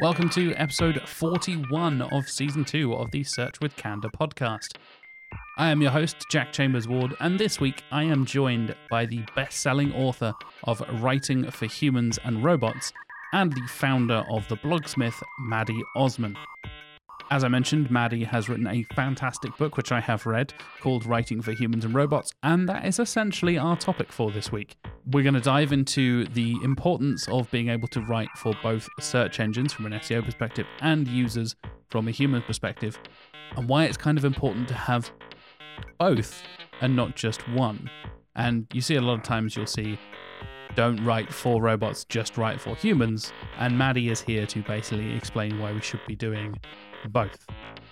Welcome to episode 41 of season 2 of the Search with Candour podcast. I am your host, Jack Chambers Ward, and this week I am joined by the best selling author of Writing for Humans and Robots and the founder of the blogsmith, Maddie Osman. As I mentioned, Maddie has written a fantastic book, which I have read, called Writing for Humans and Robots, and that is essentially our topic for this week. We're going to dive into the importance of being able to write for both search engines from an SEO perspective and users from a human perspective, and why it's kind of important to have both and not just one. And you see a lot of times you'll see don't write for robots, just write for humans. And Maddie is here to basically explain why we should be doing both.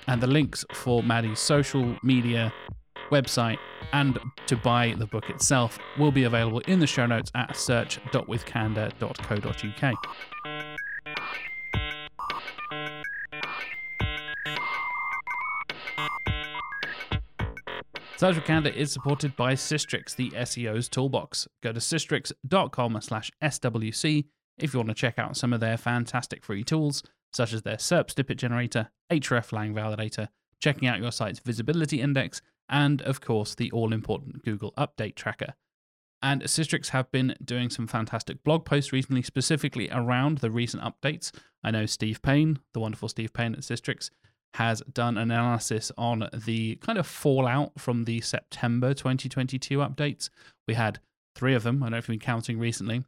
And the links for Maddie's social media, website, and to buy the book itself will be available in the show notes at search.withcandour.co.uk. Search with is supported by Sistrix, the SEO's toolbox. Go to sistrix.com slash SWC if you want to check out some of their fantastic free tools, such as their SERP snippet generator, hreflang validator, checking out your site's visibility index, and of course the all important Google Update Tracker. And Sistrix have been doing some fantastic blog posts recently, specifically around the recent updates. I know Steve Paine, the wonderful Steve Paine at Sistrix, has done an analysis on the kind of fallout from the September 2022 updates. We had three of them. I don't know if you've been counting recently.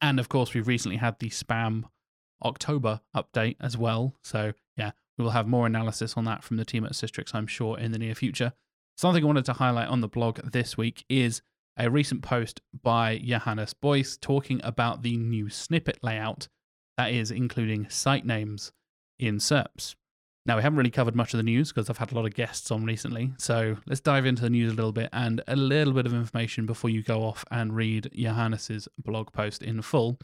And of course, we've recently had the spam October update as well. So, yeah, we will have more analysis on that from the team at Sistrix, I'm sure, in the near future. Something I wanted to highlight on the blog this week is a recent post by Johannes Beus talking about the new snippet layout that is including site names in SERPs. Now, we haven't really covered much of the news because I've had a lot of guests on recently. So let's dive into the news a little bit and a little bit of information before you go off and read Johannes's blog post in full.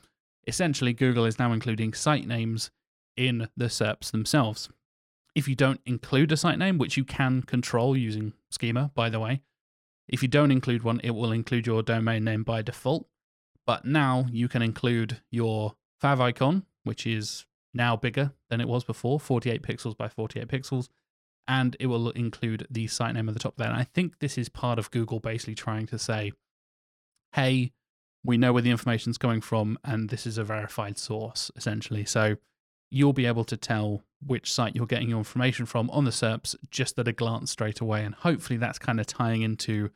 Essentially, Google is now including site names in the SERPs themselves. If you don't include a site name, which you can control using Schema, by the way, if you don't include one, it will include your domain name by default. But now you can include your favicon, which is now bigger than it was before 48 pixels by 48 pixels and it will include the site name at the top there and i think this is part of google basically trying to say hey we know where the information's coming from and this is a verified source essentially so you'll be able to tell which site you're getting your information from on the serps just at a glance straight away and hopefully that's kind of tying into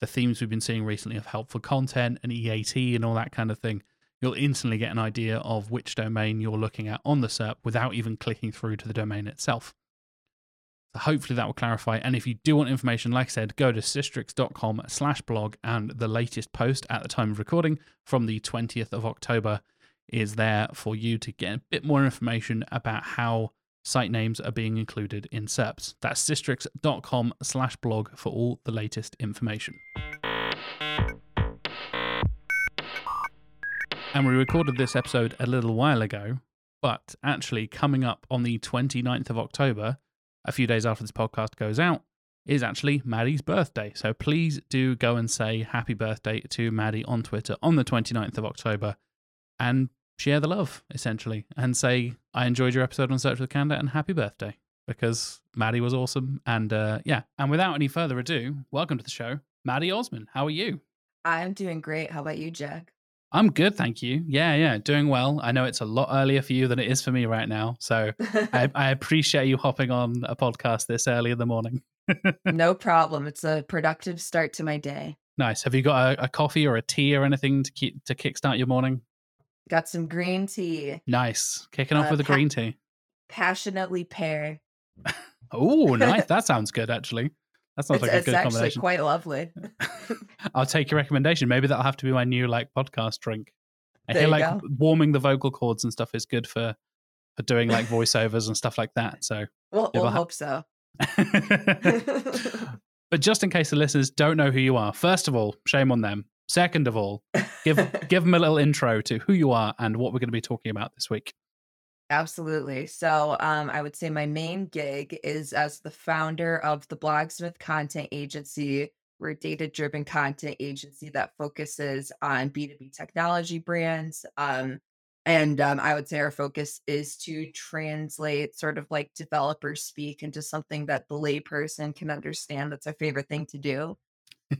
the themes we've been seeing recently of helpful content and eat and all that kind of thing you'll instantly get an idea of which domain you're looking at on the SERP without even clicking through to the domain itself. So hopefully that will clarify. And if you do want information, like I said, go to sistrix.com slash blog and the latest post at the time of recording from the 20th of October is there for you to get a bit more information about how site names are being included in SERPs. That's sistrix.com slash blog for all the latest information. And we recorded this episode a little while ago, but actually, coming up on the 29th of October, a few days after this podcast goes out, is actually Maddie's birthday. So please do go and say happy birthday to Maddie on Twitter on the 29th of October and share the love, essentially, and say, I enjoyed your episode on Search with Candour and happy birthday because Maddie was awesome. And uh, yeah, and without any further ado, welcome to the show, Maddie Osman. How are you? I'm doing great. How about you, Jack? I'm good, thank you. Yeah, yeah, doing well. I know it's a lot earlier for you than it is for me right now. So I, I, appreciate you hopping on a podcast this early in the morning. no problem. It's a productive start to my day. Nice. Have you got a, a, coffee or a tea or anything to keep to kickstart your morning? Got some green tea. Nice. Kicking off uh, with a pa- green tea. Passionately pear. oh, nice. that sounds good, actually. That sounds it's, like a good combination. actually quite lovely. I'll take your recommendation. Maybe that'll have to be my new like podcast drink. I there hear like go. warming the vocal cords and stuff is good for for doing like voiceovers and stuff like that. So we'll, we'll hope so. but just in case the listeners don't know who you are, first of all, shame on them. Second of all, give give them a little intro to who you are and what we're going to be talking about this week. Absolutely. So, um, I would say my main gig is as the founder of the Blogsmith Content Agency. We're a data-driven content agency that focuses on B2B technology brands. Um, and um, I would say our focus is to translate sort of like developer speak into something that the layperson can understand. That's our favorite thing to do.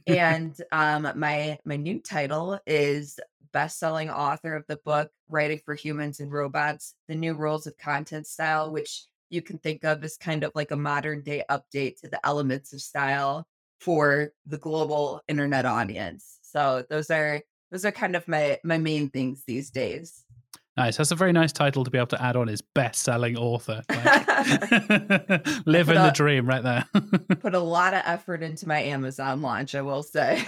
And um, my my new title is best-selling author of the book Writing for Humans and Robots: The New Rules of Content Style, which you can think of as kind of like a modern day update to the elements of style for the global internet audience. So those are those are kind of my my main things these days. Nice. That's a very nice title to be able to add on is best selling author. Like, living the dream right there. put a lot of effort into my Amazon launch, I will say.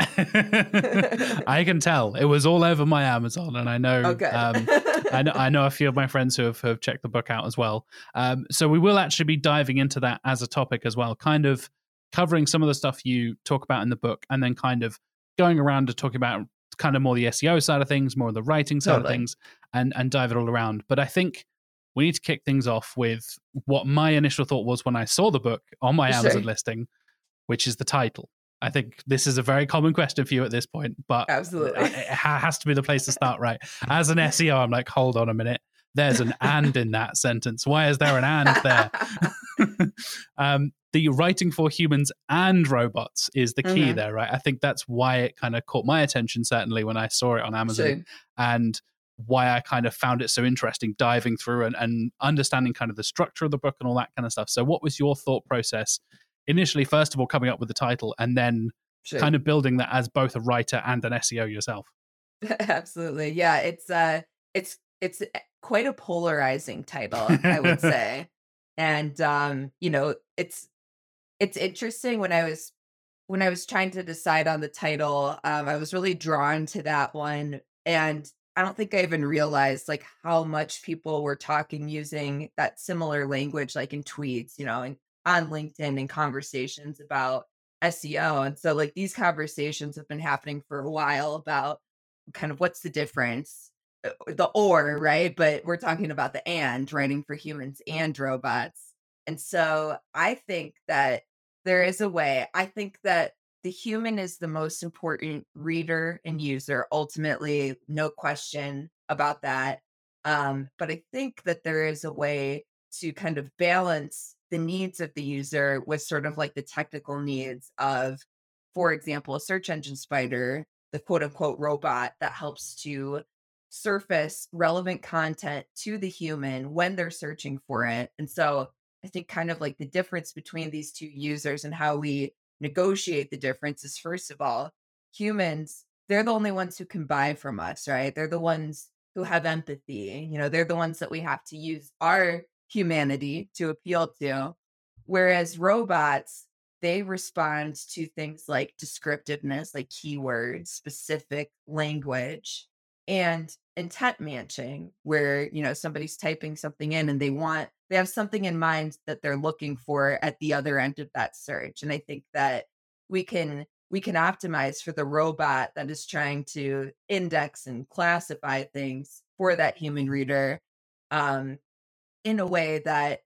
I can tell. It was all over my Amazon, and I know okay. um, I know I know a few of my friends who have, have checked the book out as well. Um, so we will actually be diving into that as a topic as well, kind of covering some of the stuff you talk about in the book, and then kind of going around to talk about kind of more the SEO side of things, more the writing side totally. of things, and and dive it all around. But I think we need to kick things off with what my initial thought was when I saw the book on my Amazon listing, which is the title. I think this is a very common question for you at this point, but uh, absolutely, it has to be the place to start, right? As an SEO, I'm like, hold on a minute. There's an and in that sentence. Why is there an and there? um, the writing for humans and robots is the key mm-hmm. there, right? I think that's why it kind of caught my attention, certainly when I saw it on Amazon, sure. and why I kind of found it so interesting diving through and, and understanding kind of the structure of the book and all that kind of stuff. So, what was your thought process initially, first of all, coming up with the title and then sure. kind of building that as both a writer and an SEO yourself? Absolutely. Yeah. It's, uh, it's, it's quite a polarizing title, I would say. and, um, you know, it's, it's interesting when I was when I was trying to decide on the title, um, I was really drawn to that one. And I don't think I even realized like how much people were talking using that similar language, like in tweets, you know, and on LinkedIn and conversations about SEO. And so like these conversations have been happening for a while about kind of what's the difference, the or, right? But we're talking about the and writing for humans and robots. And so I think that there is a way. I think that the human is the most important reader and user, ultimately, no question about that. Um, but I think that there is a way to kind of balance the needs of the user with sort of like the technical needs of, for example, a search engine spider, the quote unquote robot that helps to surface relevant content to the human when they're searching for it. And so I think kind of like the difference between these two users and how we negotiate the difference is first of all, humans, they're the only ones who can buy from us, right? They're the ones who have empathy. You know, they're the ones that we have to use our humanity to appeal to. Whereas robots, they respond to things like descriptiveness, like keywords, specific language, and intent matching, where, you know, somebody's typing something in and they want they have something in mind that they're looking for at the other end of that search and i think that we can we can optimize for the robot that is trying to index and classify things for that human reader um, in a way that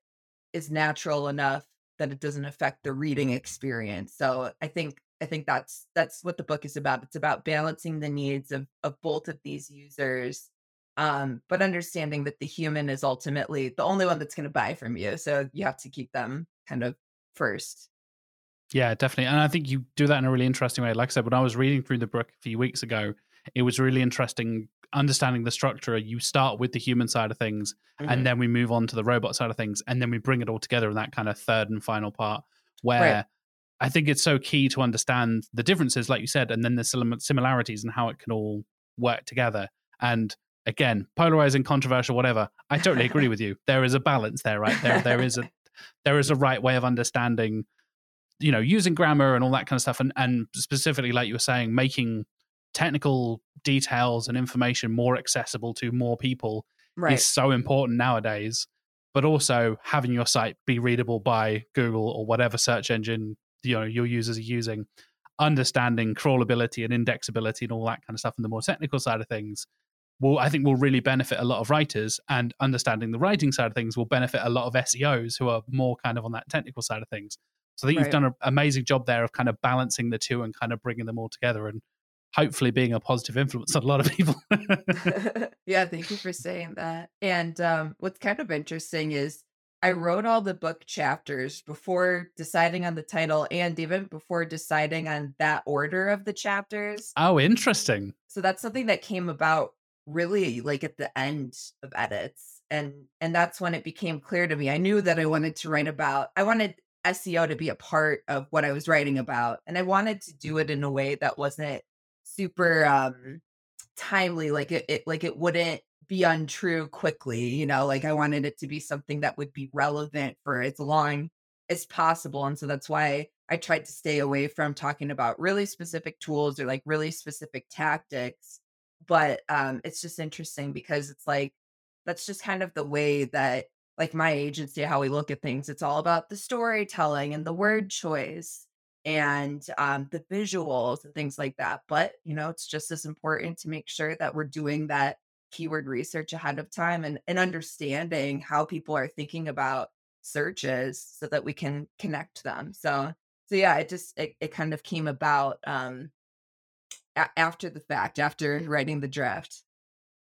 is natural enough that it doesn't affect the reading experience. So i think i think that's that's what the book is about it's about balancing the needs of of both of these users um, but understanding that the human is ultimately the only one that's going to buy from you. So you have to keep them kind of first. Yeah, definitely. And I think you do that in a really interesting way. Like I said, when I was reading through the book a few weeks ago, it was really interesting understanding the structure. You start with the human side of things, mm-hmm. and then we move on to the robot side of things, and then we bring it all together in that kind of third and final part where right. I think it's so key to understand the differences, like you said, and then the similarities and how it can all work together. And again, polarizing, controversial, whatever. I totally agree with you. There is a balance there, right? There, there is a, there is a right way of understanding, you know, using grammar and all that kind of stuff, and and specifically, like you were saying, making technical details and information more accessible to more people right. is so important nowadays. But also having your site be readable by Google or whatever search engine you know your users are using, understanding crawlability and indexability and all that kind of stuff, and the more technical side of things will I think will really benefit a lot of writers and understanding the writing side of things will benefit a lot of SEOs who are more kind of on that technical side of things. So I think right. you've done an amazing job there of kind of balancing the two and kind of bringing them all together and hopefully being a positive influence on a lot of people. yeah, thank you for saying that. And um, what's kind of interesting is I wrote all the book chapters before deciding on the title and even before deciding on that order of the chapters. Oh, interesting. So that's something that came about really like at the end of edits and and that's when it became clear to me i knew that i wanted to write about i wanted seo to be a part of what i was writing about and i wanted to do it in a way that wasn't super um timely like it, it like it wouldn't be untrue quickly you know like i wanted it to be something that would be relevant for as long as possible and so that's why i tried to stay away from talking about really specific tools or like really specific tactics but um it's just interesting because it's like that's just kind of the way that like my agency how we look at things it's all about the storytelling and the word choice and um the visuals and things like that but you know it's just as important to make sure that we're doing that keyword research ahead of time and, and understanding how people are thinking about searches so that we can connect them so so yeah it just it, it kind of came about um a- after the fact, after writing the draft.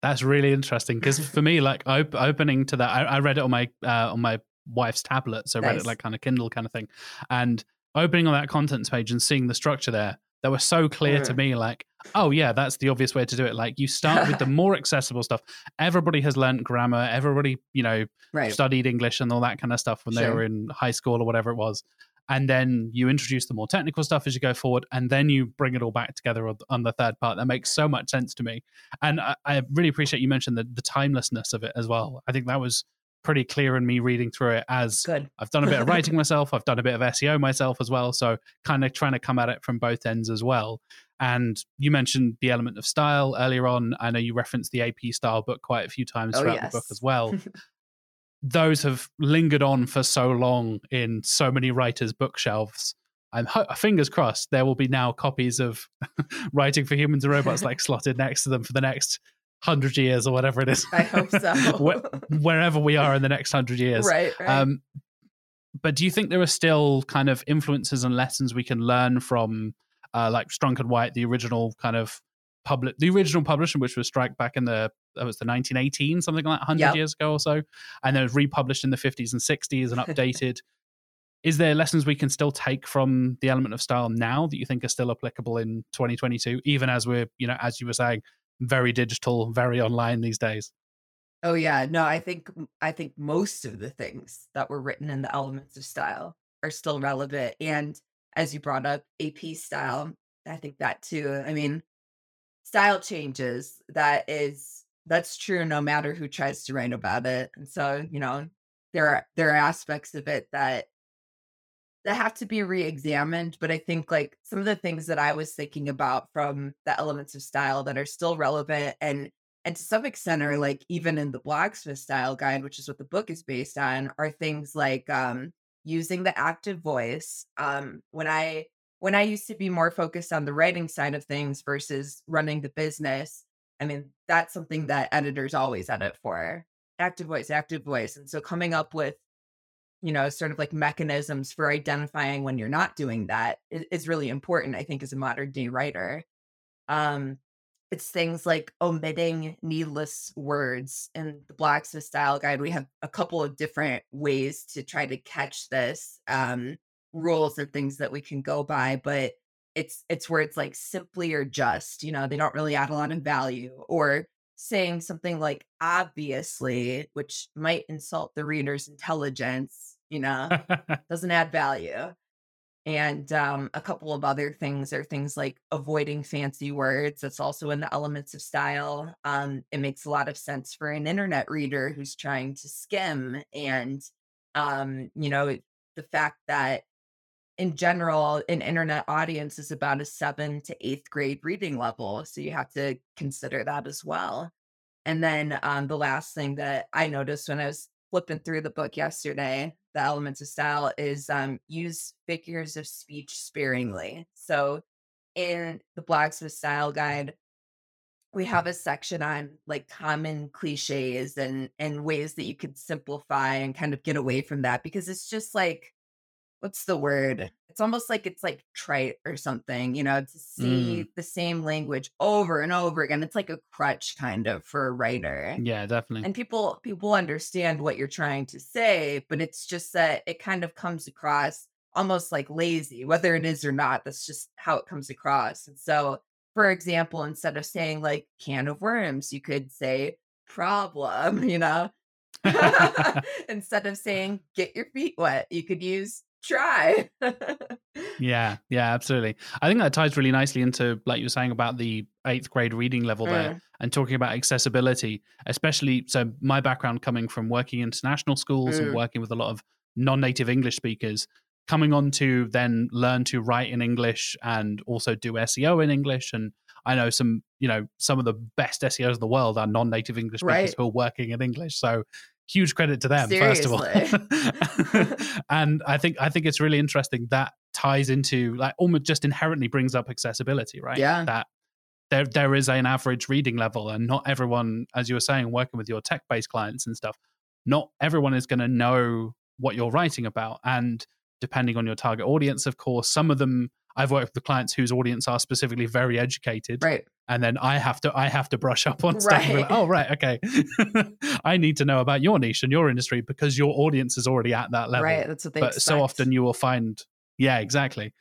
That's really interesting because for me, like op- opening to that, I, I, read it on my uh, on my wife's tablet, so I read it like kind of Kindle kind of thing, and opening on that contents page and seeing the structure there that was so clear mm. to me like oh yeah that's the obvious way to do it. Like you start with the more accessible stuff. Everybody has learned grammar. Everybody you know right. studied english and all that kind of stuff when sure. they were in high school or whatever it was. And then you introduce the more technical stuff as you go forward and then you bring it all back together on the third part. That makes so much sense to me. And i, I really appreciate you mentioned the, the timelessness of it as well. I think that was pretty clear in me reading through it as Good. i've done a bit of writing myself. I've done a bit of seo myself as well. So kind of trying to come at it from both ends as well and you mentioned the element of style earlier on i know you referenced the ap style book quite a few times oh, throughout yes. the book as well those have lingered on for so long in so many writers' bookshelves. I'm ho- fingers crossed there will be now copies of Writing for Humans and Robots like slotted next to them for the next hundred years or whatever it is. I hope so. Where, wherever we are in the next hundred years. Right. right. Um, but do you think there are still kind of influences and lessons we can learn from, uh, like Strunk and White, the original kind of public, the original publisher, which was Strike back in the that was the 1918, something like 100 yep. years ago or so, and then it was republished in the 50s and 60s and updated. Is there lessons we can still take from the element of style now that you think are still applicable in 2022, even as we're, you know, as you were saying, very digital, very online these days? Oh yeah, no, I think I think most of the things that were written in the elements of style are still relevant. And as you brought up AP style, I think that too. I mean, style changes. That is that's true no matter who tries to write about it. And so, you know, there are there are aspects of it that that have to be re-examined. But I think like some of the things that I was thinking about from the elements of style that are still relevant and and to some extent are like even in the Blogsmith style guide, which is what the book is based on, are things like um using the active voice. Um when I when I used to be more focused on the writing side of things versus running the business, I mean, that's something that editors always edit for active voice, active voice. And so coming up with, you know, sort of like mechanisms for identifying when you're not doing that is, is really important, I think, as a modern day writer. Um, it's things like omitting needless words in the Blogsmith style guide. We have a couple of different ways to try to catch this. Um, rules and things that we can go by, but it's it's where it's like simply or just, you know, they don't really add a lot of value or saying something like obviously, which might insult the reader's intelligence, you know, doesn't add value. And um, a couple of other things are things like avoiding fancy words. That's also in the elements of style. Um, it makes a lot of sense for an internet reader who's trying to skim. And, um, you know, the fact that in general, an internet audience is about a seven to eighth grade reading level. So you have to consider that as well. And then um, the last thing that I noticed when I was flipping through the book yesterday, The Elements of Style, is um, use figures of speech sparingly. So in the Blogsmith Style Guide, we have a section on like common cliches and and ways that you could simplify and kind of get away from that because it's just like what's the word? It's almost like it's like trite or something, you know, to see Mm. the same language over and over again. It's like a crutch kind of for a writer. Yeah, definitely. And people people understand what you're trying to say, but it's just that it kind of comes across almost like lazy, whether it is or not. That's just how it comes across. And so, for example, instead of saying like can of worms, you could say problem, you know? instead of saying get your feet wet, you could use try. Yeah, yeah, absolutely. I think that ties really nicely into, like you were saying about the eighth grade reading level there Mm, and talking about accessibility, especially. So, my background coming from working international schools and Mm. working with a lot of non native English speakers, coming on to then learn to write in English and also do SEO in English. And I know some, you know, some of the best SEOs in the world are non native English speakers Right. who are working in English. So, huge credit to them, first of all. and I think I think it's really interesting that ties into like almost just inherently brings up accessibility, right? Yeah. That there there is an average reading level, and not everyone, as you were saying, working with your tech based clients and stuff, not everyone is going to know what you're writing about, and depending on your target audience, of course, some of them. I've worked with clients whose audience are specifically very educated, right. and then I have to I have to brush up on stuff. and be like, oh right, okay. I need to know about your niche and your industry because your audience is already at that level Right. That's what they but so often you will find yeah exactly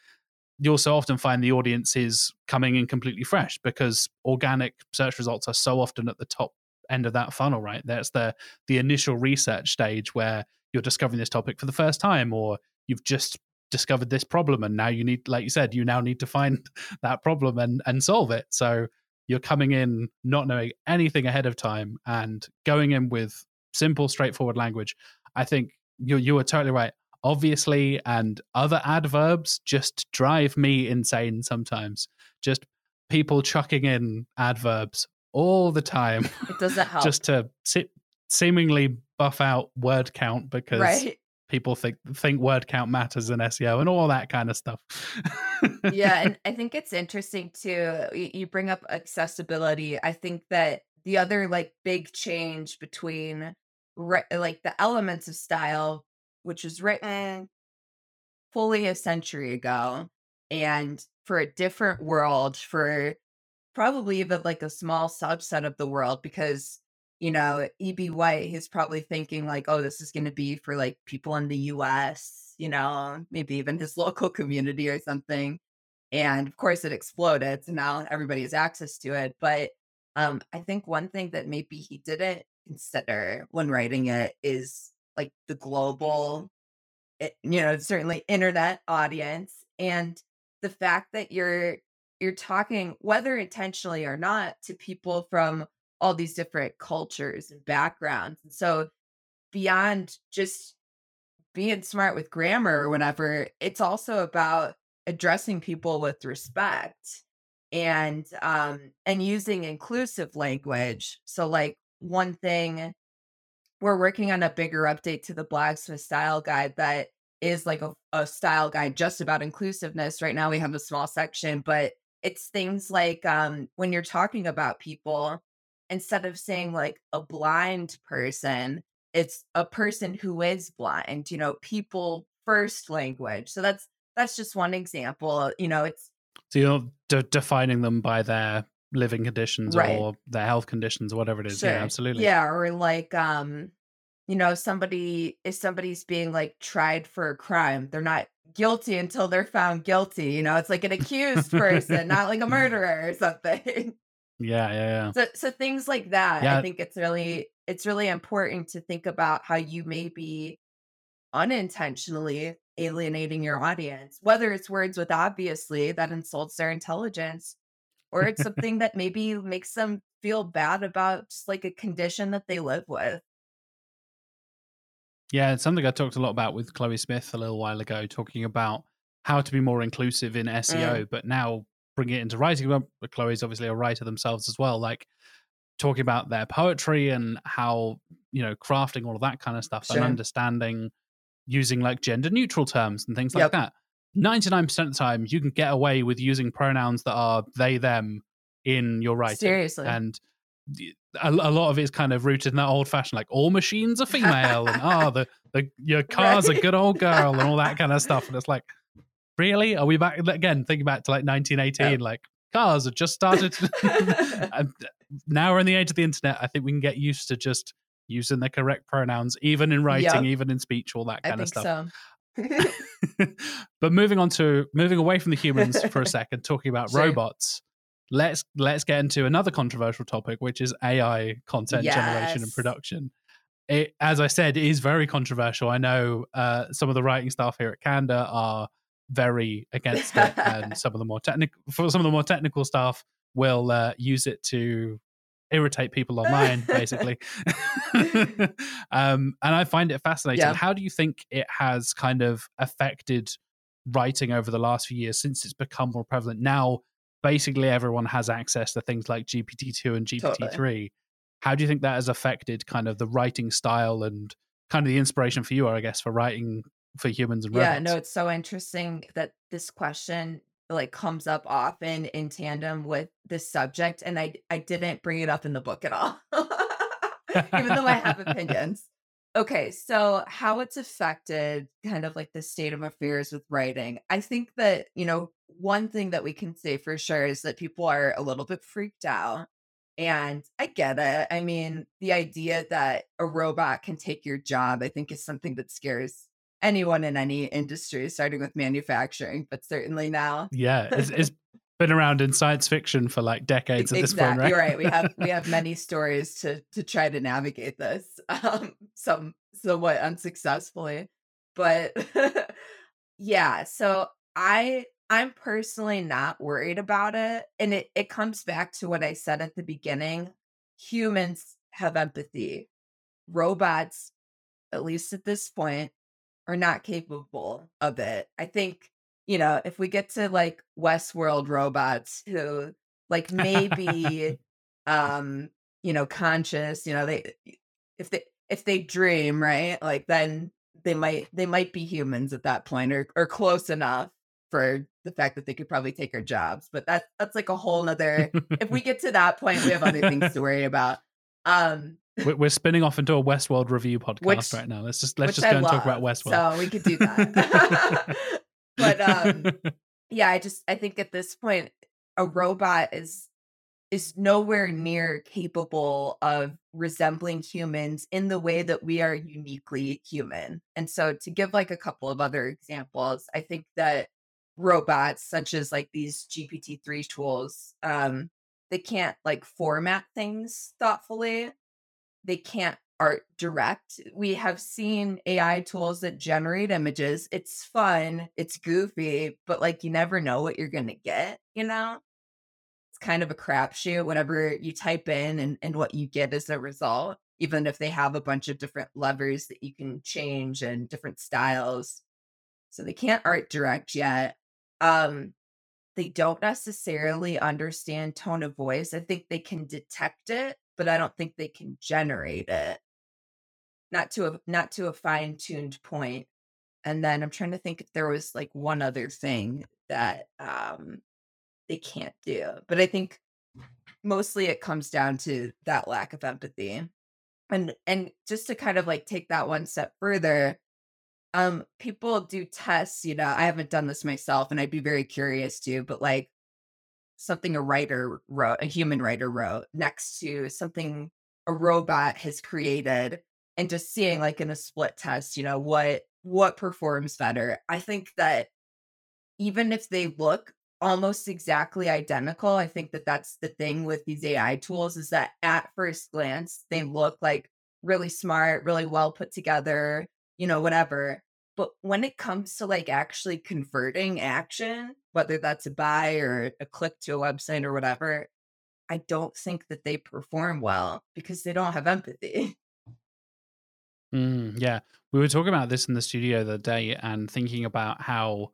you'll so often find the audience is coming in completely fresh because organic search results are so often at the top end of that funnel right that's the the initial research stage where you're discovering this topic for the first time or you've just discovered this problem and now you need like you said you now need to find that problem and and solve it so you're coming in not knowing anything ahead of time and going in with simple straightforward language i think you you are totally right obviously and other adverbs just drive me insane sometimes just people chucking in adverbs all the time it doesn't help. just to sit, seemingly buff out word count because right. People think think word count matters in SEO and all that kind of stuff. yeah and i think it's interesting too you, you bring up accessibility i think that the other like big change between re- like the elements of style which was written mm. fully a century ago and for a different world for probably even like a small subset of the world because you know eb white he's probably thinking like oh this is going to be for like people in the us you know maybe even his local community or something and of course it exploded so now everybody has access to it but um i think one thing that maybe he didn't consider when writing it is like the global it, you know certainly internet audience and the fact that you're you're talking whether intentionally or not to people from all these different cultures and backgrounds and so beyond just being smart with grammar or whatever it's also about addressing people with respect and um and using inclusive language. So like one thing we're working on a bigger update to the Blogsmith style guide that is like a, a style guide just about inclusiveness. Right now we have a small section but it's things like um when you're talking about people instead of saying like a blind person it's a person who is blind you know people first language so that's that's just one example you know it's so you're de- defining them by their living conditions Right. or their health conditions or whatever it is. Sure. Yeah, absolutely. Yeah, or like um, you know, somebody if somebody's being like tried for a crime, they're not guilty until they're found guilty. You know, it's like an accused person, not like a murderer or something. Yeah, yeah, yeah. so so things like that. Yeah. I think it's really it's really important to think about how you may be unintentionally alienating your audience, whether it's words with obviously that insults their intelligence, or it's something that maybe makes them feel bad about just like a condition that they live with. Yeah, it's something I talked a lot about with Chloe Smith a little while ago, talking about how to be more inclusive in SEO, mm. but now bring it into writing. Chloe's obviously a writer themselves as well, like talking about their poetry and how, you know, crafting all of that kind of stuff Sure. and understanding using like gender neutral terms and things like Yep. that. 99% of the time, you can get away with using pronouns that are they, them in your writing. Seriously. And a, a lot of it is kind of rooted in that old fashioned, like all machines are female, and oh, the, the your car's right. a good old girl, and all that kind of stuff. And it's like, really? Are we back again? Thinking back to like 1918, like cars have just started. now we're in the age of the internet. I think we can get used to just using the correct pronouns, even in writing, yep. even in speech, all that kind I of stuff. So. but moving on to moving away from the humans for a second, talking about sure. robots. Let's let's get into another controversial topic, which is AI content yes. generation and production. It, as I said, is very controversial. I know uh, some of the writing staff here at Candour are very against it, and some of the more technical, for some of the more technical staff, will uh, use it to irritate people online, basically. um, and I find it fascinating. Yeah. How do you think it has kind of affected writing over the last few years since it's become more prevalent? Now, basically, everyone has access to things like GPT two and GPT three. Totally. How do you think that has affected kind of the writing style and kind of the inspiration for you, Are I guess, for writing for humans and robots? Yeah, no, it's so interesting that this question like comes up often in tandem with this subject and I I didn't bring it up in the book at all. Even though I have opinions. Okay, so how it's affected kind of like the state of affairs with writing. I think that, you know, one thing that we can say for sure is that people are a little bit freaked out. And I get it. I mean, the idea that a robot can take your job, I think is something that scares anyone in any industry, starting with manufacturing, but certainly now. Yeah, it's, it's been around in science fiction for like decades at exactly, this point, right? You're right. We have we have many stories to to try to navigate this, um, some somewhat unsuccessfully, but yeah. So I I'm personally not worried about it, and it it comes back to what I said at the beginning. Humans have empathy. Robots, at least at this point, are not capable of it. I think, you know, if we get to like Westworld robots who like maybe um, you know, conscious, you know, they if they if they dream, right? Like then they might they might be humans at that point or or close enough for the fact that they could probably take our jobs. But that's that's like a whole nother if we get to that point, we have other things to worry about. Um we're spinning off into a Westworld review podcast which, right now. Let's just let's just go I and talk about Westworld. So we could do that. but um, yeah, I just I think at this point a robot is is nowhere near capable of resembling humans in the way that we are uniquely human. And so to give like a couple of other examples, I think that robots such as like these GPT-3 tools um they can't like format things thoughtfully they can't art direct. We have seen AI tools that generate images. It's fun, it's goofy, but like you never know what you're going to get, you know? It's kind of a crapshoot whenever you type in and, and what you get as a result, even if they have a bunch of different levers that you can change and different styles. So they can't art direct yet. Um, they don't necessarily understand tone of voice. I think they can detect it, but I don't think they can generate it. Not to a not to a fine-tuned point. And then I'm trying to think if there was like one other thing that um they can't do. But I think mostly it comes down to that lack of empathy. And and just to kind of like take that one step further, um people do tests, you know, I haven't done this myself and I'd be very curious to, but like something a writer wrote, a human writer wrote, next to something a robot has created, and just seeing like in a split test, you know, what what performs better. I think that even if they look almost exactly identical, I think that that's the thing with these AI tools is that at first glance they look like really smart, really well put together, you know, whatever. But when it comes to like actually converting action, whether that's a buy or a click to a website or whatever, I don't think that they perform well because they don't have empathy. Mm, yeah. We were talking about this in the studio the other day and thinking about how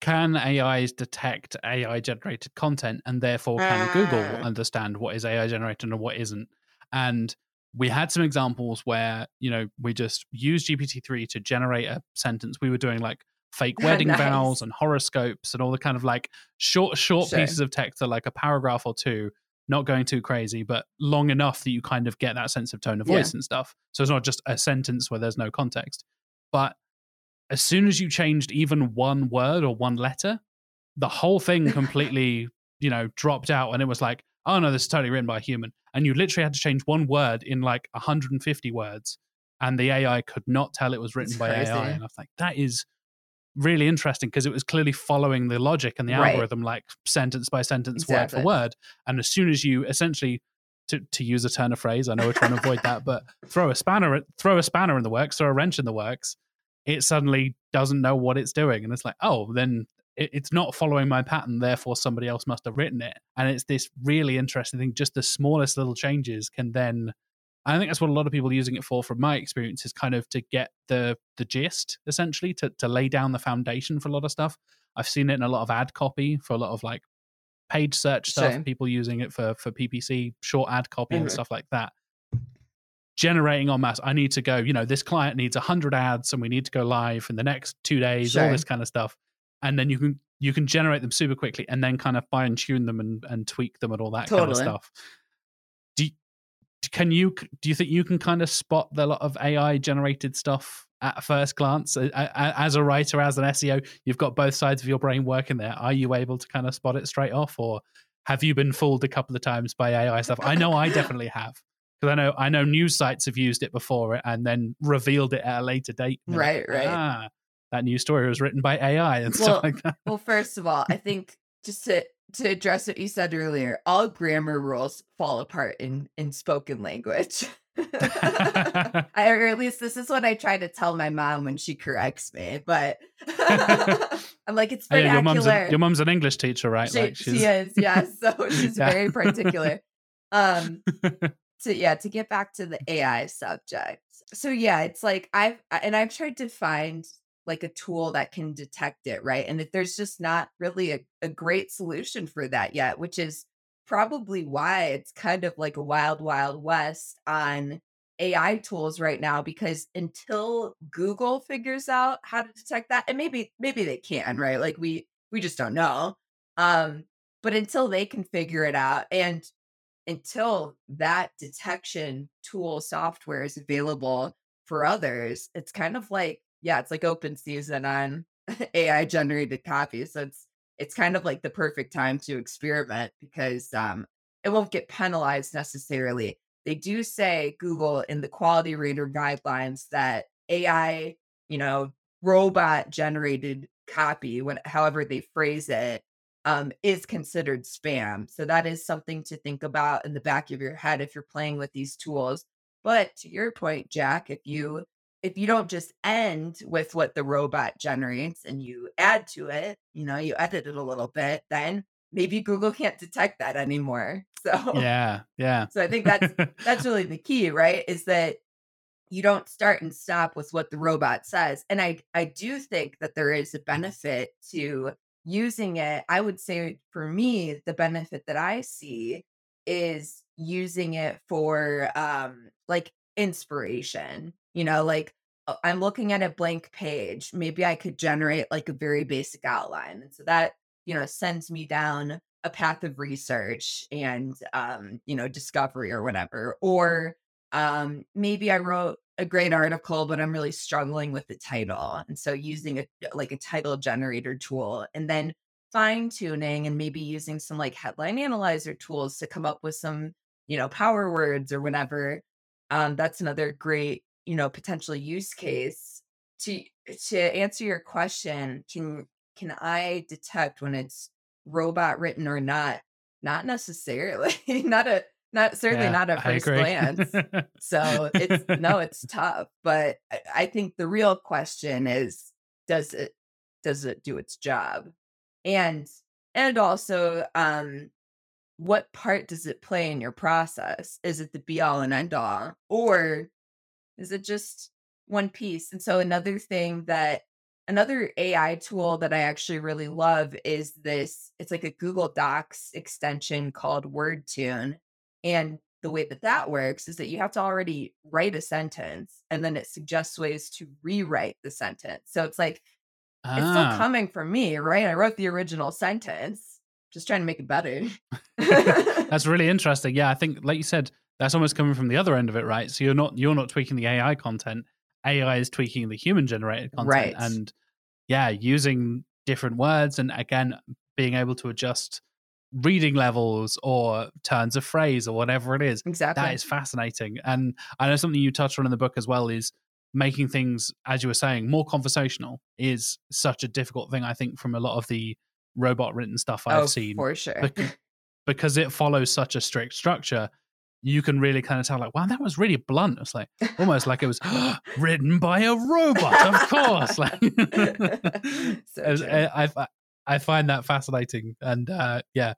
can AIs detect AI generated content and therefore can Google ah. understand what is AI generated and what isn't? And we had some examples where you know we just used gpt-3 to generate a sentence we were doing like fake wedding nice. vows and horoscopes and all the kind of like short short sure. pieces of text that like a paragraph or two not going too crazy, but long enough that you kind of get that sense of tone of Yeah. voice and stuff. So it's not just a sentence where there's no context. But as soon as you changed even one word or one letter, the whole thing completely, you know, dropped out and it was like, oh no, this is totally written by a human. And you literally had to change one word in like 150 words and the AI could not tell it was written by crazy. AI. And I was like, that is really interesting because it was clearly following the logic and the Right. algorithm like sentence by sentence, word for word. And as soon as you essentially to, to use a turn of phrase, I know we're trying to avoid that, but throw a spanner throw a spanner in the works, throw a wrench in the works, it suddenly doesn't know what it's doing. And it's like, oh, then it, it's not following my pattern, therefore somebody else must have written it. And it's this really interesting thing. Just the smallest little changes can then I think that's what a lot of people are using it for, from my experience, is kind of to get the the gist, essentially, to to lay down the foundation for a lot of stuff. I've seen it in a lot of ad copy for a lot of like paid search stuff, Same. people using it for for PPC, short ad copy and Mhm. stuff like that. Generating en masse. I need to go, you know, this client needs 100 ads and we need to go live in the next two days, all this kind of stuff. And then you can you can generate them super quickly and then kind of fine tune them and, and tweak them and all that kind of stuff. Do you, can you do you think you can kind of spot the lot of AI generated stuff at first glance as a writer as an SEO? You've got both sides of your brain working there. Are you able to kind of spot it straight off, or have you been fooled a couple of times by AI stuff? I know I definitely have because I know I know news sites have used it before and then revealed it at a later date. They're like, Right, right. Ah, that news story was written by AI and stuff like that. Well, first of all, I think just to to address what you said earlier, all grammar rules fall apart in in spoken language. I, or at least this is what I try to tell my mom when she corrects me. But I'm like, it's Oh, yeah, your mom's a, your mum's an English teacher, right? she, like she is, yes. So she's Yeah. very particular. Um, to yeah, to get back to the AI subject. So yeah, it's like I've and I've tried to find like a tool that can detect it, right? And if there's just not really a, a great solution for that yet, which is probably why it's kind of like a wild, wild west on AI tools right now, because until Google figures out how to detect that, and maybe maybe they can, right? Like we we just don't know. Um, but until they can figure it out and until that detection tool software is available for others, it's kind of like, yeah, it's like open season on AI generated copy. So it's it's kind of like the perfect time to experiment because um it won't get penalized necessarily. They do say Google in the quality rater guidelines that AI, you know, robot generated copy, when however they phrase it, um, is considered spam. So that is something to think about in the back of your head if you're playing with these tools. But to your point, Jack, if you if you don't just end with what the robot generates and you add to it, you know, you edit it a little bit, then maybe Google can't detect that anymore. So yeah, yeah. so I think that's that's really the key, right? Is that you don't start and stop with what the robot says. And I I do think that there is a benefit to using it. I would say for me, the benefit that I see is using it for um like inspiration. You know, like uh, I'm looking at a blank page. Maybe I could generate like a very basic outline. And so that, you know, sends me down a path of research and um you know discovery or whatever or um maybe i wrote a great article but i'm really struggling with the title and so using a like a title generator tool and then fine tuning and maybe using some like headline analyzer tools to come up with some you know power words or whatever um that's another great you know potential use case to to answer your question can can i detect when it's robot written or not? Not necessarily not a not certainly Yeah, not at first glance. So it's no it's tough but I, I think the real question is does it does it do its job? And and also um what part does it play in your process? Is it the be all and end all or is it just one piece and so another thing that another ai tool that i actually really love is this it's like a google docs extension called wordtune and the way that that works is that you have to already write a sentence and then it suggests ways to rewrite the sentence so it's like it's still Ah, coming from me right i wrote the original sentence just trying to make it better. that's really interesting. Yeah, I think, like you said, that's almost coming from the other end of it, right? So you're not you're not tweaking the AI content. AI is tweaking the human generated content, Right. and yeah, using different words and again being able to adjust reading levels or turns of phrase or whatever it is. exactly. That is fascinating, and I know something you touched on in the book as well is making things, as you were saying, more conversational is such a difficult thing. I think from a lot of the robot written stuff I've oh, seen for sure. because it follows such a strict structure you can really kind of tell like wow that was really blunt. It's like almost like it was written by a robot of course. Like So as- I, I I find that fascinating and uh yeah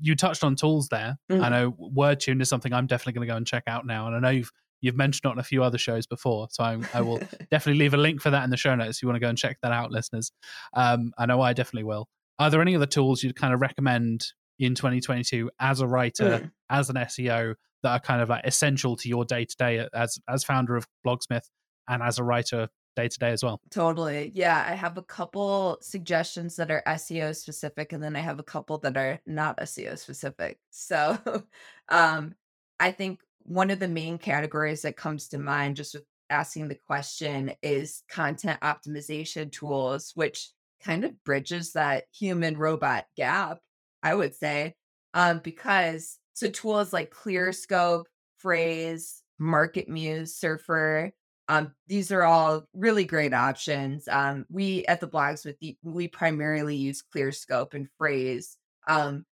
you touched on tools there i Mhm. know wordtune is something i'm definitely going to go and check out now and i know you've you've mentioned it on a few other shows before so I, I will definitely leave a link for that in the show notes if you want to go and check that out listeners. Um i know i definitely will. Are there any other tools you'd kind of recommend in 2022 as a writer Mm. as an seo that are kind of like essential to your day to day as as founder of blogsmith and as a writer day to day as well Totally. Yeah, I have a couple suggestions that are SEO specific, and then I have a couple that are not SEO specific. So, um, I think one of the main categories that comes to mind just with asking the question is content optimization tools, which kind of bridges that human robot gap, I would say. Um, because so tools like ClearScope, Frase, Market Muse, Surfer, um, these are all really great options. Um, we at the Blogsmith the, we primarily use ClearScope and Frase. Um,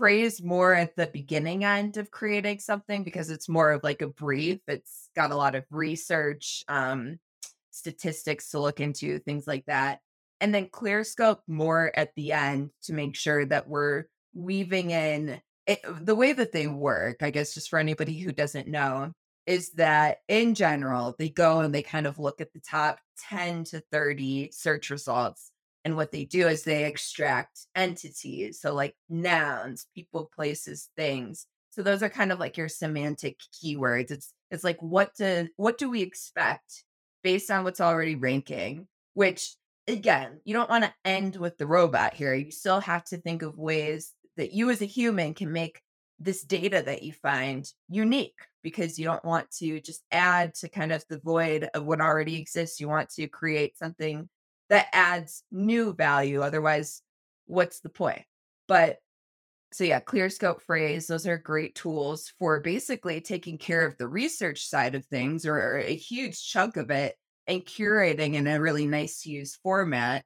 Frase more at the beginning end of creating something because it's more of like a brief. It's got a lot of research, um, statistics to look into, things like that. And then ClearScope more at the end to make sure that we're weaving in it, the way that they work. I guess just for anybody who doesn't know, is that in general, they go and they kind of look at the top 10 to 30 search results. And what they do is they extract entities. So, like nouns, people, places, things. So those are kind of like your semantic keywords. It's it's like what do what do we expect based on what's already ranking? Which again, you don't want to end with the robot here. You still have to think of ways that you as a human can make this data that you find unique because you don't want to just add to kind of the void of what already exists. You want to create something that adds new value. Otherwise, what's the point? But so yeah, ClearScope Frase, those are great tools for basically taking care of the research side of things or a huge chunk of it and curating in a really nice use format.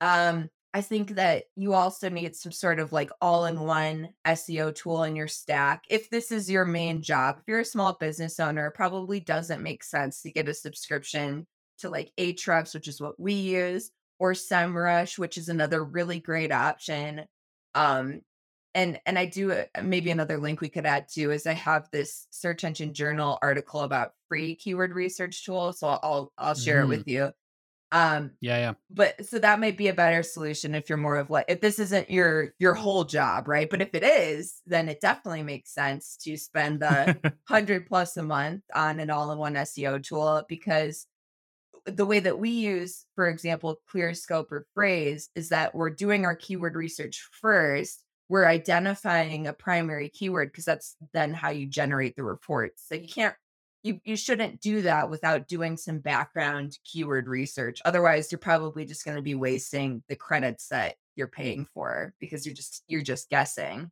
Um, I think that you also need some sort of like all in one SEO tool in your stack. If this is your main job, if you're a small business owner, it probably doesn't make sense to get a subscription to like Ahrefs, which is what we use, or SEMrush, which is another really great option. Um, and and I do uh, maybe another link we could add too is I have this search engine journal article about free keyword research tools, so I'll I'll share Mhm. it with you. Um, yeah yeah but so that might be a better solution if you're more of like if this isn't your your whole job, right? But if it is, then it definitely makes sense to spend the hundred plus a month on an all-in-one SEO tool because the way that we use, for example, ClearScope or Frase is that we're doing our keyword research first. We're identifying a primary keyword because that's then how you generate the reports. So you can't you you shouldn't do that without doing some background keyword research. Otherwise, you're probably just going to be wasting the credits that you're paying for because you're just you're just guessing.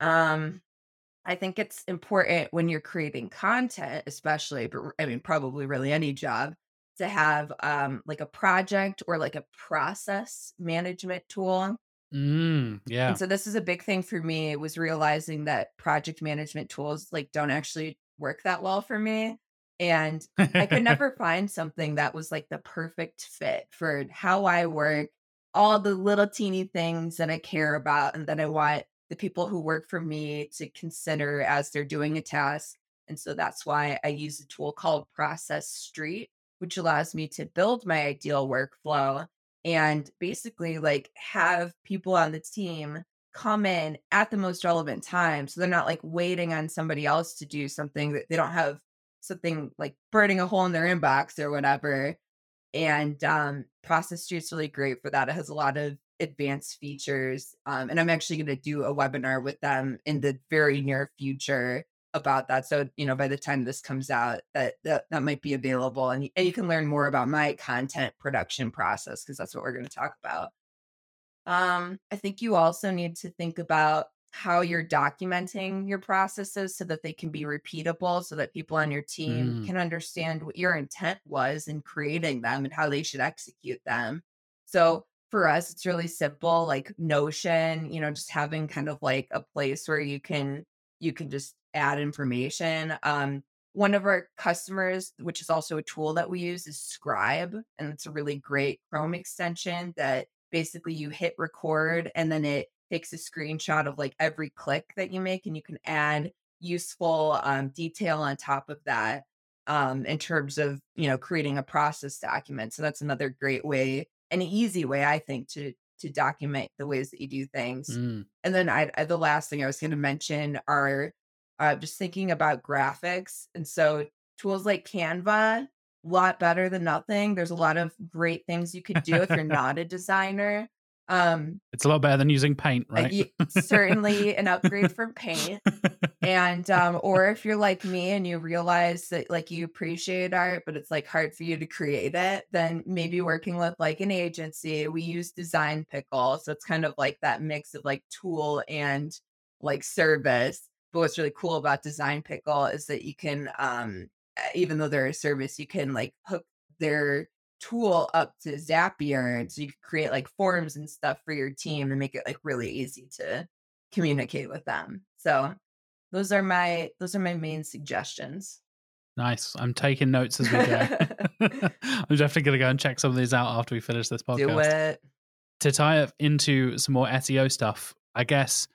Um I think it's important when you're creating content, especially, but I mean, probably really any job, to have um, like a project or like a process management tool. mm, yeah And so this is a big thing for me was realizing that project management tools like don't actually work that well for me. And I could never find something that was like the perfect fit for how I work, all the little teeny things that I care about and that I want the people who work for me to consider as they're doing a task. And so that's why I use a tool called Process Street, which allows me to build my ideal workflow and basically like have people on the team come in at the most relevant time. So they're not like waiting on somebody else to do something that they don't have something like burning a hole in their inbox or whatever. And um, Process Street's really great for that. It has a lot of advanced features. Um, and I'm actually going to do a webinar with them in the very near future about that. So, you know, by the time this comes out, that that, that might be available and, and you can learn more about my content production process because that's what we're going to talk about. Um, I think you also need to think about how you're documenting your processes so that they can be repeatable so that people on your team Mm. can understand what your intent was in creating them and how they should execute them. So for us, it's really simple, like Notion, you know, just having kind of like a place where you can you can just add information. Um, one of our customers, which is also a tool that we use, is Scribe, and it's a really great Chrome extension that basically you hit record and then it takes a screenshot of like every click that you make, and you can add useful um, detail on top of that um, in terms of you know creating a process document. So that's another great way, an easy way, I think, to to document the ways that you do things. Mm. And then I, I the last thing I was going to mention are uh, just thinking about graphics. And so tools like Canva, lot better than nothing. There's a lot of great things you could do if you're not a designer. Um, It's a lot better than using paint, uh, right? certainly an upgrade from Paint. And um, or if you're like me and you realize that like you appreciate art, but it's like hard for you to create it, then maybe working with like an agency. We use Design Pickle, so it's kind of like that mix of like tool and like service. But what's really cool about Design Pickle is that you can, um, even though they're a service, you can like hook their tool up to Zapier, and so you can create like forms and stuff for your team and make it like really easy to communicate with them. So those are my those are my main suggestions. nice. I'm taking notes as we go. I'm definitely going to go and check some of these out after we finish this podcast. Do it. to tie it into some more SEO stuff, I guess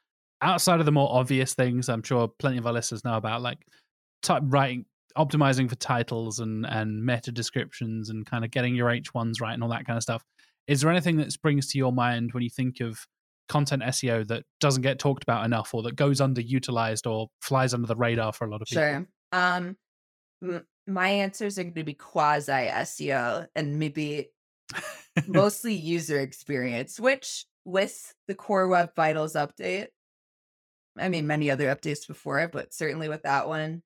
outside of the more obvious things, I'm sure plenty of our listeners know about, like type writing, optimizing for titles and and meta descriptions and kind of getting your H1s right and all that kind of stuff. Is there anything that springs to your mind when you think of content SEO that doesn't get talked about enough or that goes underutilized or flies under the radar for a lot of people? Sure. Um m- my answers are going to be quasi SEO and maybe mostly user experience, which with the Core Web Vitals update, I mean many other updates before it, but certainly with that one,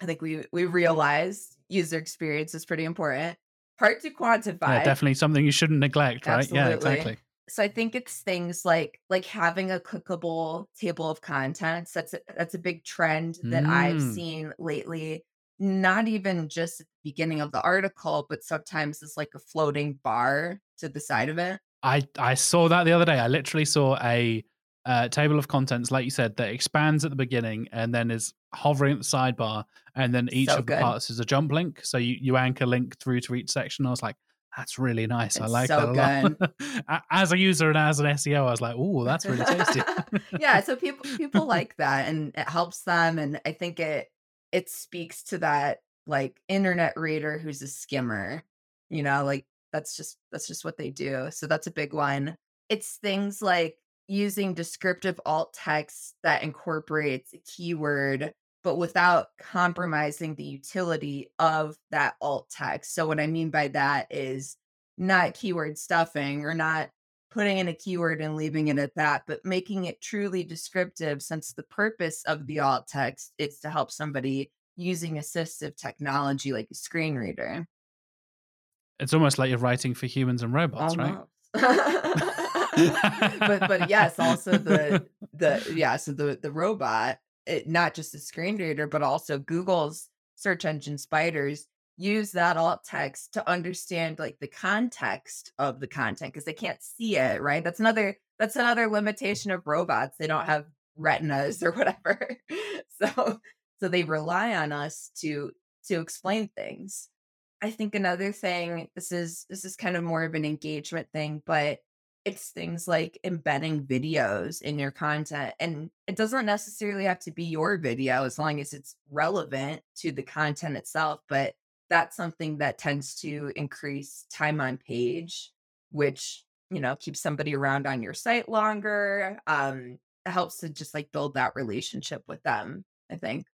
I think we we realize user experience is pretty important. Hard to quantify. Yeah, definitely something you shouldn't neglect, right? Yeah, exactly. so I think it's things like like having a clickable table of contents. That's a, that's a big trend that I've Mm. seen lately. Not even just at the beginning of the article, but sometimes it's like a floating bar to the side of it. I I saw that the other day. I literally saw a uh, table of contents, like you said, that expands at the beginning and then is hovering at the sidebar, and then each So of the parts is a jump link. So you you anchor link through to each section. I was like, that's really nice. I like so that a lot. As a user and as an SEO, I was like, oh, that's really tasty. yeah, so people people like that and it helps them and I think it it speaks to that like internet reader who's a skimmer. You know, like that's just that's just what they do. So that's a big one. It's things like using descriptive alt text that incorporates a keyword but without compromising the utility of that alt text. So what I mean by that is not keyword stuffing or not putting in a keyword and leaving it at that, but making it truly descriptive since the purpose of the alt text is to help somebody using assistive technology like a screen reader. it's almost like you're writing for humans and robots, right? But but yes, also the the yeah, so the the robot, it, not just the screen reader, but also Google's search engine spiders use that alt text to understand like the context of the content because they can't see it, right? That's another that's another limitation of robots. They don't have retinas or whatever. so so they rely on us to to explain things. I think another thing, this is this is kind of more of an engagement thing, but it's things like embedding videos in your content. And it doesn't necessarily have to be your video as long as it's relevant to the content itself. But that's something that tends to increase time on page, which, you know, keeps somebody around on your site longer. Um, it helps to just like build that relationship with them, I think.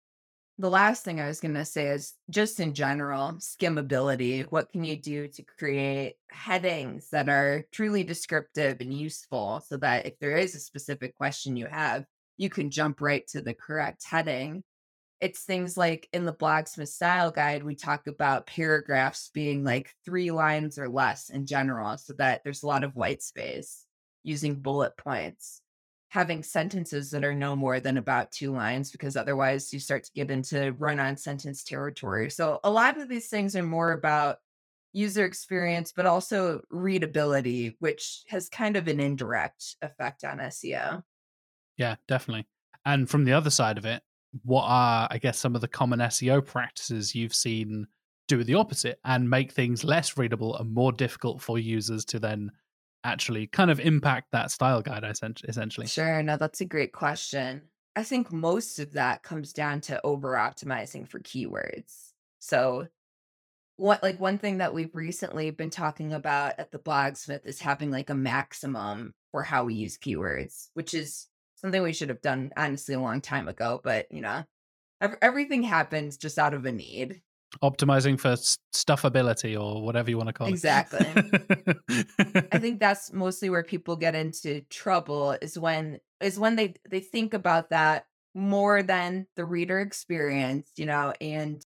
The last thing I was going to say is just in general, skimmability. What can you do to create headings that are truly descriptive and useful so that if there is a specific question you have, you can jump right to the correct heading? It's things like in the Blogsmith Style Guide, we talk about paragraphs being like three lines or less in general so that there's a lot of white space using bullet points having sentences that are no more than about two lines because otherwise you start to get into run on sentence territory. So a lot of these things are more about user experience, but also readability, which has kind of an indirect effect on SEO. Yeah, definitely. And from the other side of it, what are, I guess, some of the common SEO practices you've seen do the opposite and make things less readable and more difficult for users to then actually kind of impact that style guide essentially? Sure. No, that's a great question. I think most of that comes down to over optimizing for keywords. So, what like one thing that we've recently been talking about at the Blogsmith is having like a maximum for how we use keywords, which is something we should have done honestly a long time ago. But you know, everything happens just out of a need optimizing for stuffability or whatever you want to call exactly. it. Exactly. I think that's mostly where people get into trouble is when is when they they think about that more than the reader experience, you know, and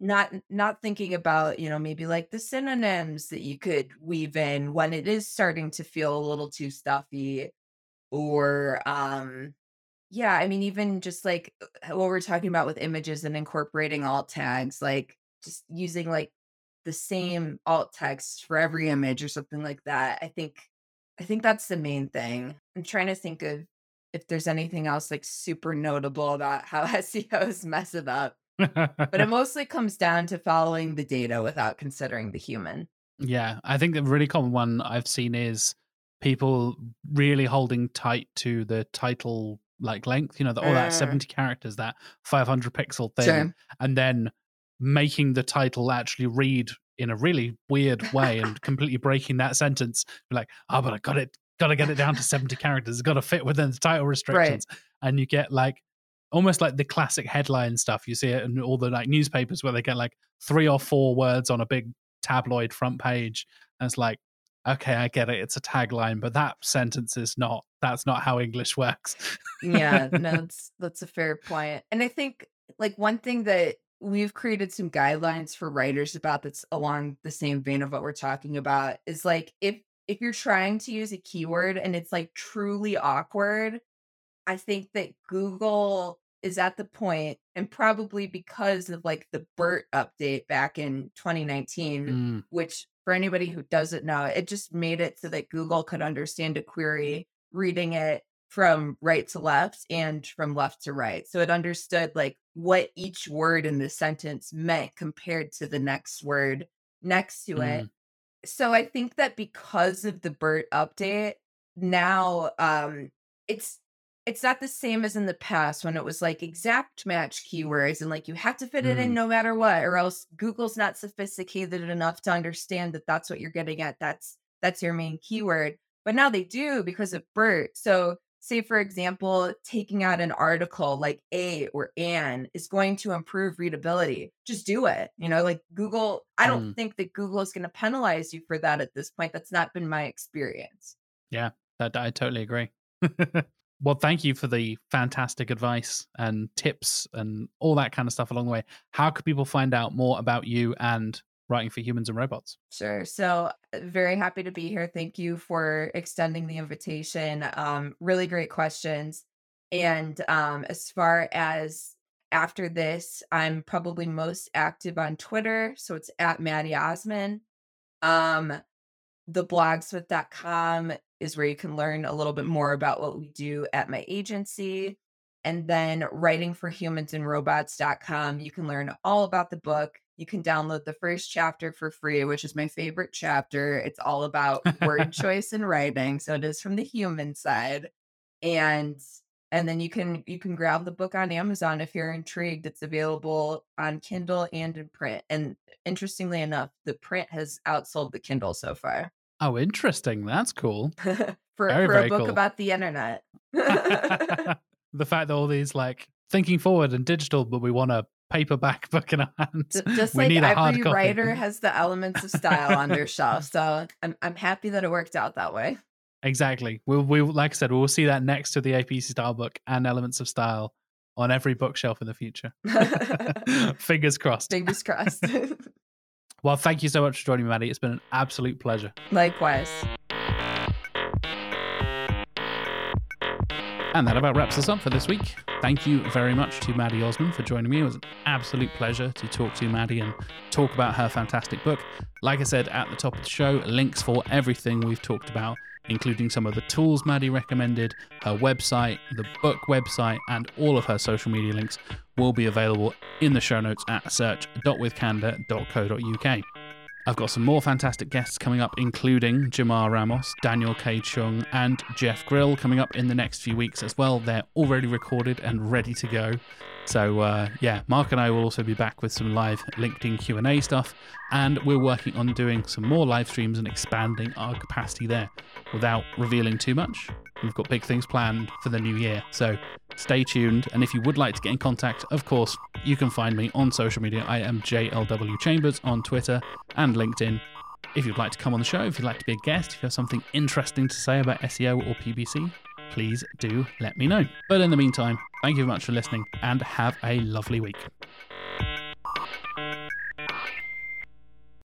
not not thinking about, you know, maybe like the synonyms that you could weave in when it is starting to feel a little too stuffy or um yeah, I mean, even just like what we're talking about with images and incorporating alt tags, like just using like the same alt text for every image or something like that. I think I think that's the main thing. I'm trying to think of if there's anything else like super notable about how SEOs mess it up. but it mostly comes down to following the data without considering the human. Yeah, I think the really common one I've seen is people really holding tight to the title like length, you know, the, all that mm. 70 characters, that 500 pixel thing, sure. and then making the title actually read in a really weird way and completely breaking that sentence. Like, oh, but I got it, got to get it down to 70 characters. It's got to fit within the title restrictions. Right. And you get like almost like the classic headline stuff. You see it in all the like newspapers where they get like three or four words on a big tabloid front page. And it's like, okay, I get it. It's a tagline, but that sentence is not. That's not how English works. yeah, no, that's that's a fair point. And I think like one thing that we've created some guidelines for writers about that's along the same vein of what we're talking about is like if if you're trying to use a keyword and it's like truly awkward, I think that Google is at the point and probably because of like the BERT update back in 2019 mm. which for anybody who doesn't know, it just made it so that Google could understand a query reading it from right to left and from left to right. So it understood like what each word in the sentence meant compared to the next word next to mm. it. So I think that because of the BERT update, now um it's it's not the same as in the past when it was like exact match keywords and like you have to fit it in mm. no matter what or else google's not sophisticated enough to understand that that's what you're getting at that's that's your main keyword but now they do because of bert so say for example taking out an article like a or an is going to improve readability just do it you know like google i don't mm. think that google is going to penalize you for that at this point that's not been my experience yeah that i totally agree well, thank you for the fantastic advice and tips and all that kind of stuff along the way. How could people find out more about you and writing for humans and robots? Sure. So, uh, very happy to be here. Thank you for extending the invitation. Um, really great questions. And um, as far as after this, I'm probably most active on Twitter. So it's at Maddie Osman. Um, theblogsmith.com is where you can learn a little bit more about what we do at my agency. And then writingforhumansandrobots.com, you can learn all about the book. You can download the first chapter for free, which is my favorite chapter. It's all about word choice and writing. So it is from the human side. And and then you can you can grab the book on Amazon if you're intrigued. It's available on Kindle and in print. And interestingly enough, the print has outsold the Kindle so far. Oh, interesting. That's cool. for very, for a book cool. about the internet. the fact that all these like thinking forward and digital, but we want to paperback book in our hands. J- Just We like a every writer has the elements of style on their shelf. So I'm I'm happy that it worked out that way. Exactly. We'll, we like I said, we'll see that next to the APC style book and Elements of Style on every bookshelf in the future. Fingers crossed. Fingers crossed. Well, thank you so much for joining me, Maddie. It's been an absolute pleasure. Likewise. And that about wraps us up for this week. Thank you very much to Maddie Osman for joining me. It was an absolute pleasure to talk to Maddie and talk about her fantastic book. Like I said at the top of the show, links for everything we've talked about, including some of the tools Maddie recommended, her website, the book website, and all of her social media links will be available in the show notes at search.withcandour.co.uk. I've got some more fantastic guests coming up, including Jamar Ramos, Daniel K. Chung, and Jeff Grill coming up in the next few weeks as well. They're already recorded and ready to go. So uh, yeah, Mark and I will also be back with some live LinkedIn Q&A stuff, and we're working on doing some more live streams and expanding our capacity there. Without revealing too much, we've got big things planned for the new year. So stay tuned, and if you would like to get in contact, of course, you can find me on social media. I am JLW Chambers on Twitter and LinkedIn. If you'd like to come on the show, if you'd like to be a guest, if you have something interesting to say about SEO or PPC, please do let me know. But in the meantime, thank you very much for listening and have a lovely week.